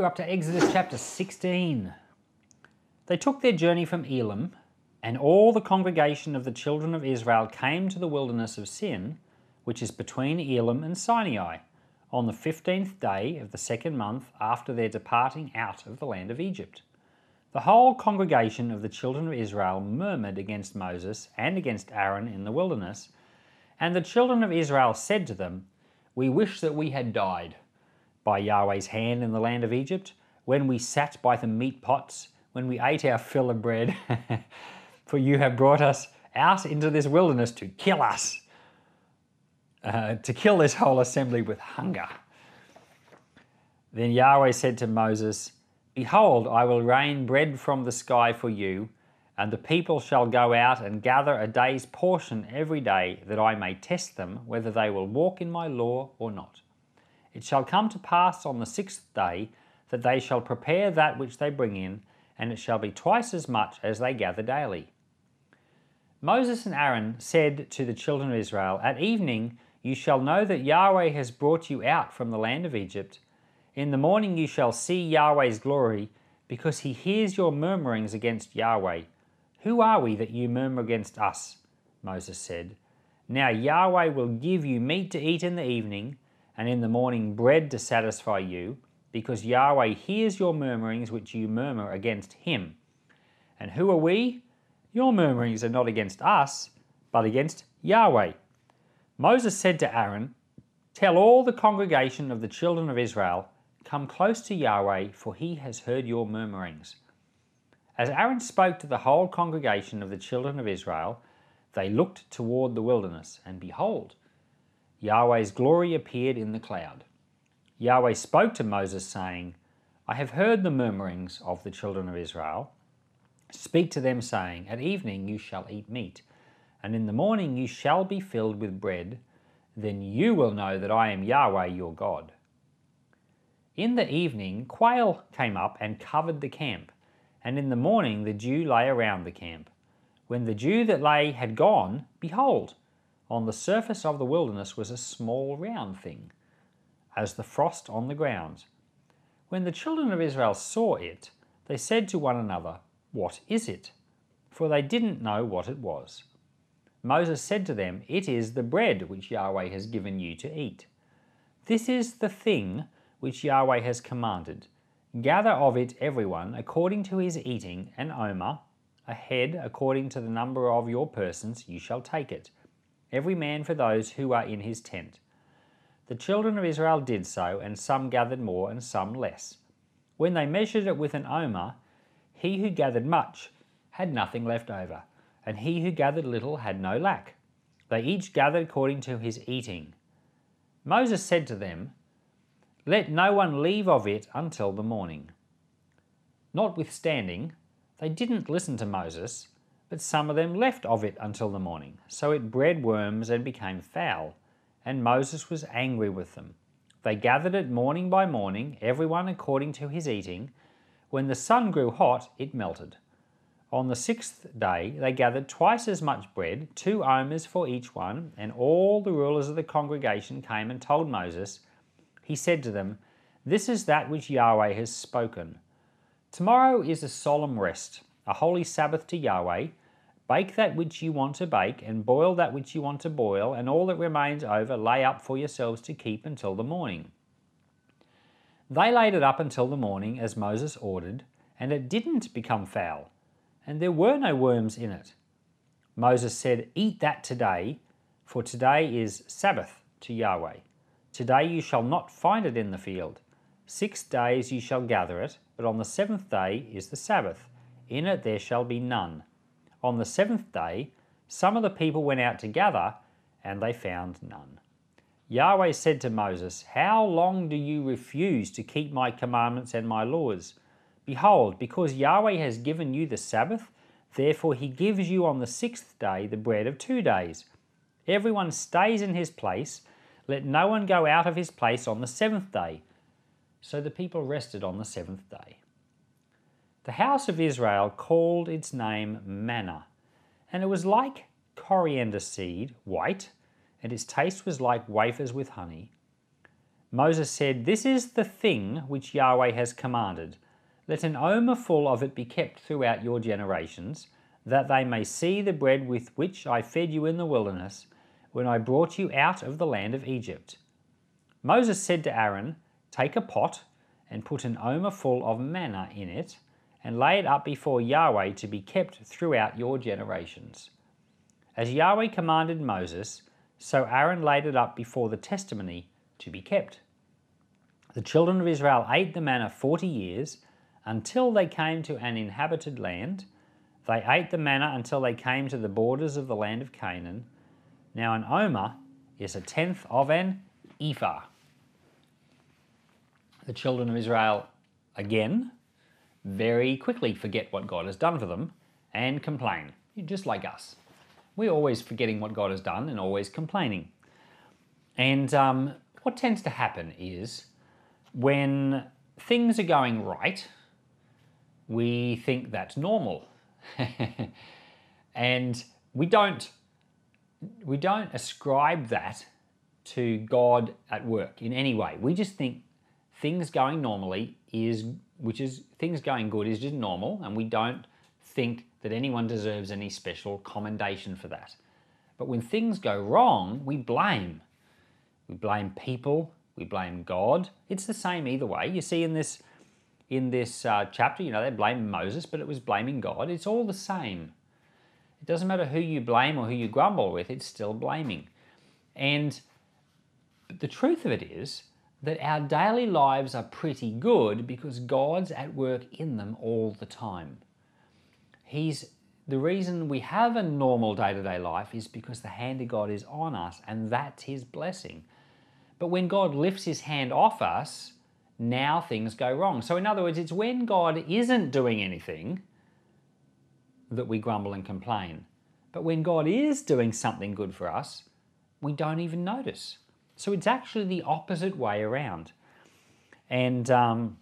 We're up to Exodus chapter 16. They took their journey from Elim, and all the congregation of the children of Israel came to the wilderness of Sin, which is between Elim and Sinai, on the fifteenth day of the second month after their departing out of the land of Egypt. The whole congregation of the children of Israel murmured against Moses and against Aaron in the wilderness, and the children of Israel said to them, We wish that we had died by Yahweh's hand in the land of Egypt, when we sat by the meat pots, when we ate our fill of bread. For you have brought us out into this wilderness to kill us, uh, to kill this whole assembly with hunger. Then Yahweh said to Moses, Behold, I will rain bread from the sky for you, and the people shall go out and gather a day's portion every day, that I may test them whether they will walk in my law or not. It shall come to pass on the sixth day that they shall prepare that which they bring in, and it shall be twice as much as they gather daily. Moses and Aaron said to the children of Israel, At evening you shall know that Yahweh has brought you out from the land of Egypt. In the morning you shall see Yahweh's glory, because he hears your murmurings against Yahweh. Who are we that you murmur against us? Moses said. Now Yahweh will give you meat to eat in the evening and in the morning bread to satisfy you, because Yahweh hears your murmurings which you murmur against him. And who are we? Your murmurings are not against us, but against Yahweh. Moses said to Aaron, Tell all the congregation of the children of Israel, Come close to Yahweh, for he has heard your murmurings. As Aaron spoke to the whole congregation of the children of Israel, they looked toward the wilderness, and behold, Yahweh's glory appeared in the cloud. Yahweh spoke to Moses, saying, I have heard the murmurings of the children of Israel. Speak to them, saying, At evening you shall eat meat, and in the morning you shall be filled with bread. Then you will know that I am Yahweh your God. In the evening, quail came up and covered the camp, and in the morning the dew lay around the camp. When the dew that lay had gone, behold, on the surface of the wilderness was a small round thing, as the frost on the ground. When the children of Israel saw it, they said to one another, What is it? For they didn't know what it was. Moses said to them, It is the bread which Yahweh has given you to eat. This is the thing which Yahweh has commanded. Gather of it everyone according to his eating, an omer, a head according to the number of your persons, you shall take it every man for those who are in his tent. The children of Israel did so, and some gathered more and some less. When they measured it with an omer, he who gathered much had nothing left over, and he who gathered little had no lack. They each gathered according to his eating. Moses said to them, Let no one leave of it until the morning. Notwithstanding, they didn't listen to Moses, but some of them left of it until the morning. So it bred worms and became foul, and Moses was angry with them. They gathered it morning by morning, everyone according to his eating. When the sun grew hot, it melted. On the sixth day, they gathered twice as much bread, two omers for each one, and all the rulers of the congregation came and told Moses. He said to them, This is that which Yahweh has spoken. Tomorrow is a solemn rest, a holy Sabbath to Yahweh. Bake that which you want to bake, and boil that which you want to boil, and all that remains over lay up for yourselves to keep until the morning. They laid it up until the morning, as Moses ordered, and it didn't become foul, and there were no worms in it. Moses said, Eat that today, for today is Sabbath to Yahweh. Today you shall not find it in the field. Six days you shall gather it, but on the seventh day is the Sabbath. In it there shall be none on the seventh day, some of the people went out to gather, and they found none. Yahweh said to Moses, How long do you refuse to keep my commandments and my laws? Behold, because Yahweh has given you the Sabbath, therefore he gives you on the sixth day the bread of two days. Everyone stays in his place, let no one go out of his place on the seventh day. So the people rested on the seventh day. The house of Israel called its name manna, and it was like coriander seed, white, and its taste was like wafers with honey. Moses said, This is the thing which Yahweh has commanded. Let an omer full of it be kept throughout your generations, that they may see the bread with which I fed you in the wilderness, when I brought you out of the land of Egypt. Moses said to Aaron, Take a pot and put an omer full of manna in it, and lay it up before Yahweh to be kept throughout your generations. As Yahweh commanded Moses, so Aaron laid it up before the testimony to be kept. The children of Israel ate the manna forty years until they came to an inhabited land. They ate the manna until they came to the borders of the land of Canaan. Now, an omer is a tenth of an ephah. The children of Israel, again, very quickly forget what God has done for them and complain, just like us. We're always forgetting what God has done and always complaining. And um, what tends to happen is when things are going right, we think that's normal. and we don't we don't ascribe that to God at work in any way. We just think things going normally is which is things going good is just normal and we don't think that anyone deserves any special commendation for that. But when things go wrong, we blame. We blame people, we blame God. It's the same either way. You see in this in this uh, chapter, you know, they blame Moses, but it was blaming God. It's all the same. It doesn't matter who you blame or who you grumble with, it's still blaming. And the truth of it is that our daily lives are pretty good because God's at work in them all the time. He's the reason we have a normal day to day life is because the hand of God is on us, and that's His blessing. But when God lifts His hand off us, now things go wrong. So, in other words, it's when God isn't doing anything that we grumble and complain. But when God is doing something good for us, we don't even notice. So, it's actually the opposite way around. And um,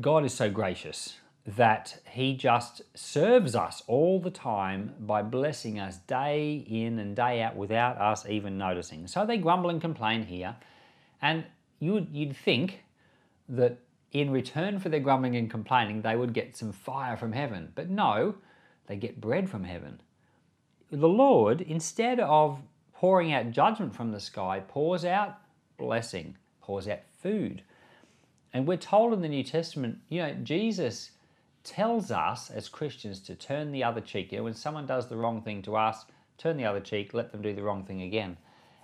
God is so gracious that He just serves us all the time by blessing us day in and day out without us even noticing. So they grumble and complain here. And you would, you'd think that in return for their grumbling and complaining, they would get some fire from heaven. But no, they get bread from heaven. The Lord, instead of pouring out judgment from the sky, pours out blessing, pours out food. And we're told in the New Testament, you know, Jesus tells us as Christians to turn the other cheek. You know, when someone does the wrong thing to us, turn the other cheek, let them do the wrong thing again.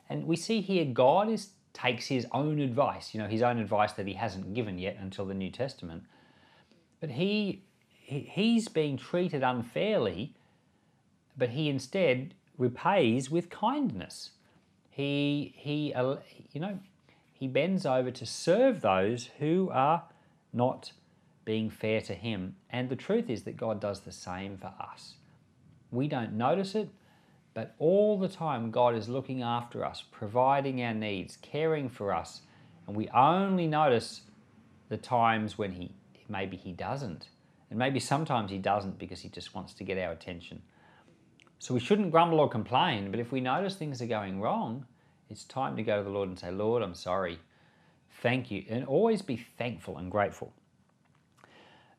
And we see here God is takes his own advice, you know, his own advice that he hasn't given yet until the New Testament. But he, he's being treated unfairly, but he instead repays with kindness. He, he, you know, he bends over to serve those who are not being fair to him. And the truth is that God does the same for us. We don't notice it, but all the time, God is looking after us, providing our needs, caring for us. And we only notice the times when he maybe he doesn't. And maybe sometimes he doesn't because he just wants to get our attention. So we shouldn't grumble or complain, but if we notice things are going wrong, it's time to go to the Lord and say, Lord, I'm sorry. Thank you. And always be thankful and grateful.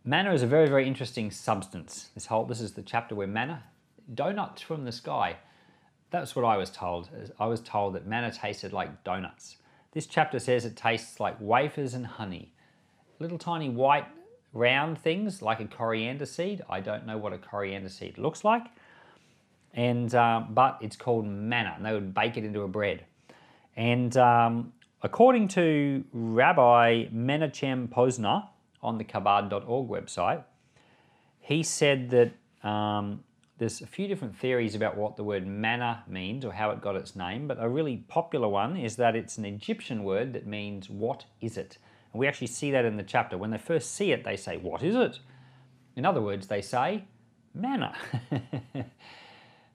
Manna is a very, very interesting substance. This whole this is the chapter where manna, donuts from the sky. That's what I was told. I was told that manna tasted like donuts. This chapter says it tastes like wafers and honey. Little tiny white round things like a coriander seed. I don't know what a coriander seed looks like. And uh, but it's called manna, and they would bake it into a bread. And um, according to Rabbi Menachem Posner on the Chabad.org website, he said that um, there's a few different theories about what the word manna means or how it got its name, but a really popular one is that it's an Egyptian word that means what is it? And we actually see that in the chapter. When they first see it, they say, What is it? In other words, they say, Manna.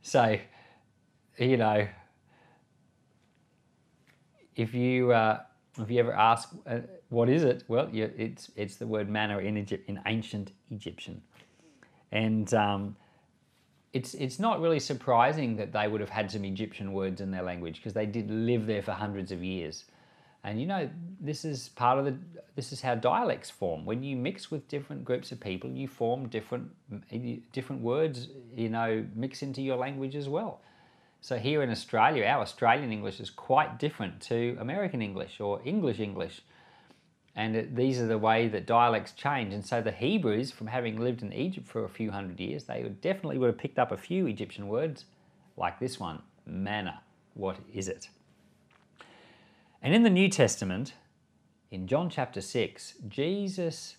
so, you know, if you uh, if you ever ask uh, what is it, well, you, it's it's the word manna in Egypt in ancient Egyptian, and um, it's it's not really surprising that they would have had some Egyptian words in their language because they did live there for hundreds of years. And you know, this is part of the this is how dialects form. When you mix with different groups of people, you form different different words, you know, mix into your language as well. So here in Australia, our Australian English is quite different to American English or English English. And it, these are the way that dialects change. And so the Hebrews, from having lived in Egypt for a few hundred years, they would definitely would have picked up a few Egyptian words like this one, manna. What is it? And in the New Testament, in John chapter 6, Jesus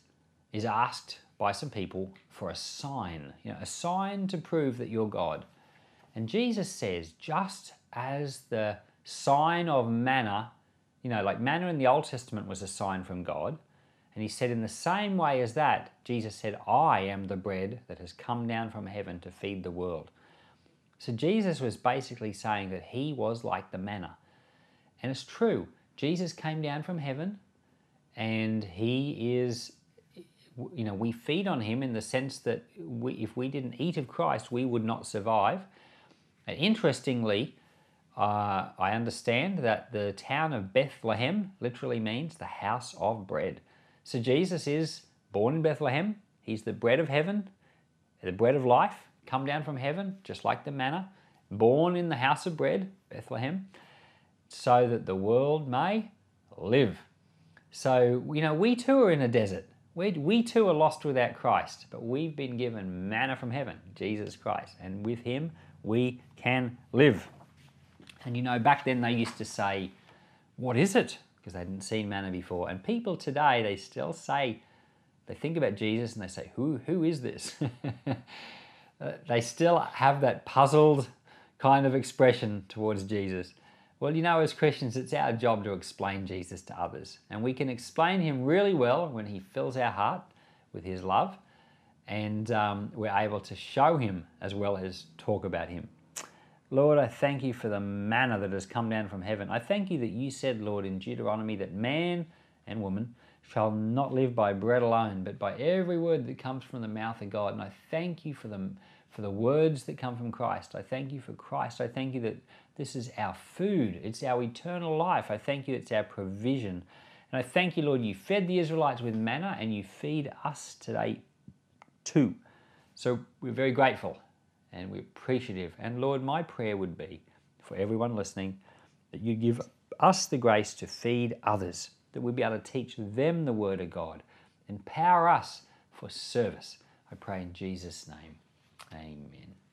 is asked by some people for a sign, you know, a sign to prove that you're God. And Jesus says, just as the sign of manna, you know, like manna in the Old Testament was a sign from God. And he said, in the same way as that, Jesus said, I am the bread that has come down from heaven to feed the world. So Jesus was basically saying that he was like the manna. And it's true. Jesus came down from heaven and he is you know we feed on him in the sense that we, if we didn't eat of christ we would not survive and interestingly, uh, I understand that the town of Bethlehem literally means the house of bread. So Jesus is born in Bethlehem. He's the bread of heaven, the bread of life, come down from heaven, just like the manna, born in the house of bread, Bethlehem, so that the world may live. So, you know, we too are in a desert. We, we too are lost without Christ, but we've been given manna from heaven, Jesus Christ. And with him, we can live. And you know, back then they used to say, What is it? Because they hadn't seen manna before. And people today, they still say, they think about Jesus and they say, Who, who is this? uh, they still have that puzzled kind of expression towards Jesus. Well, you know, as Christians, it's our job to explain Jesus to others. And we can explain him really well when he fills our heart with his love and um, we're able to show him as well as talk about him. Lord, I thank you for the manna that has come down from heaven. I thank you that you said, Lord, in Deuteronomy that man and woman shall not live by bread alone, but by every word that comes from the mouth of God. And I thank you for them for the words that come from Christ. I thank you for Christ. I thank you that this is our food. It's our eternal life. I thank you it's our provision. And I thank you, Lord, you fed the Israelites with manna and you feed us today too. So we're very grateful and we're appreciative. And Lord, my prayer would be for everyone listening that you give us the grace to feed others, that we'd be able to teach them the Word of God, empower us for service. I pray in Jesus' name. Amen.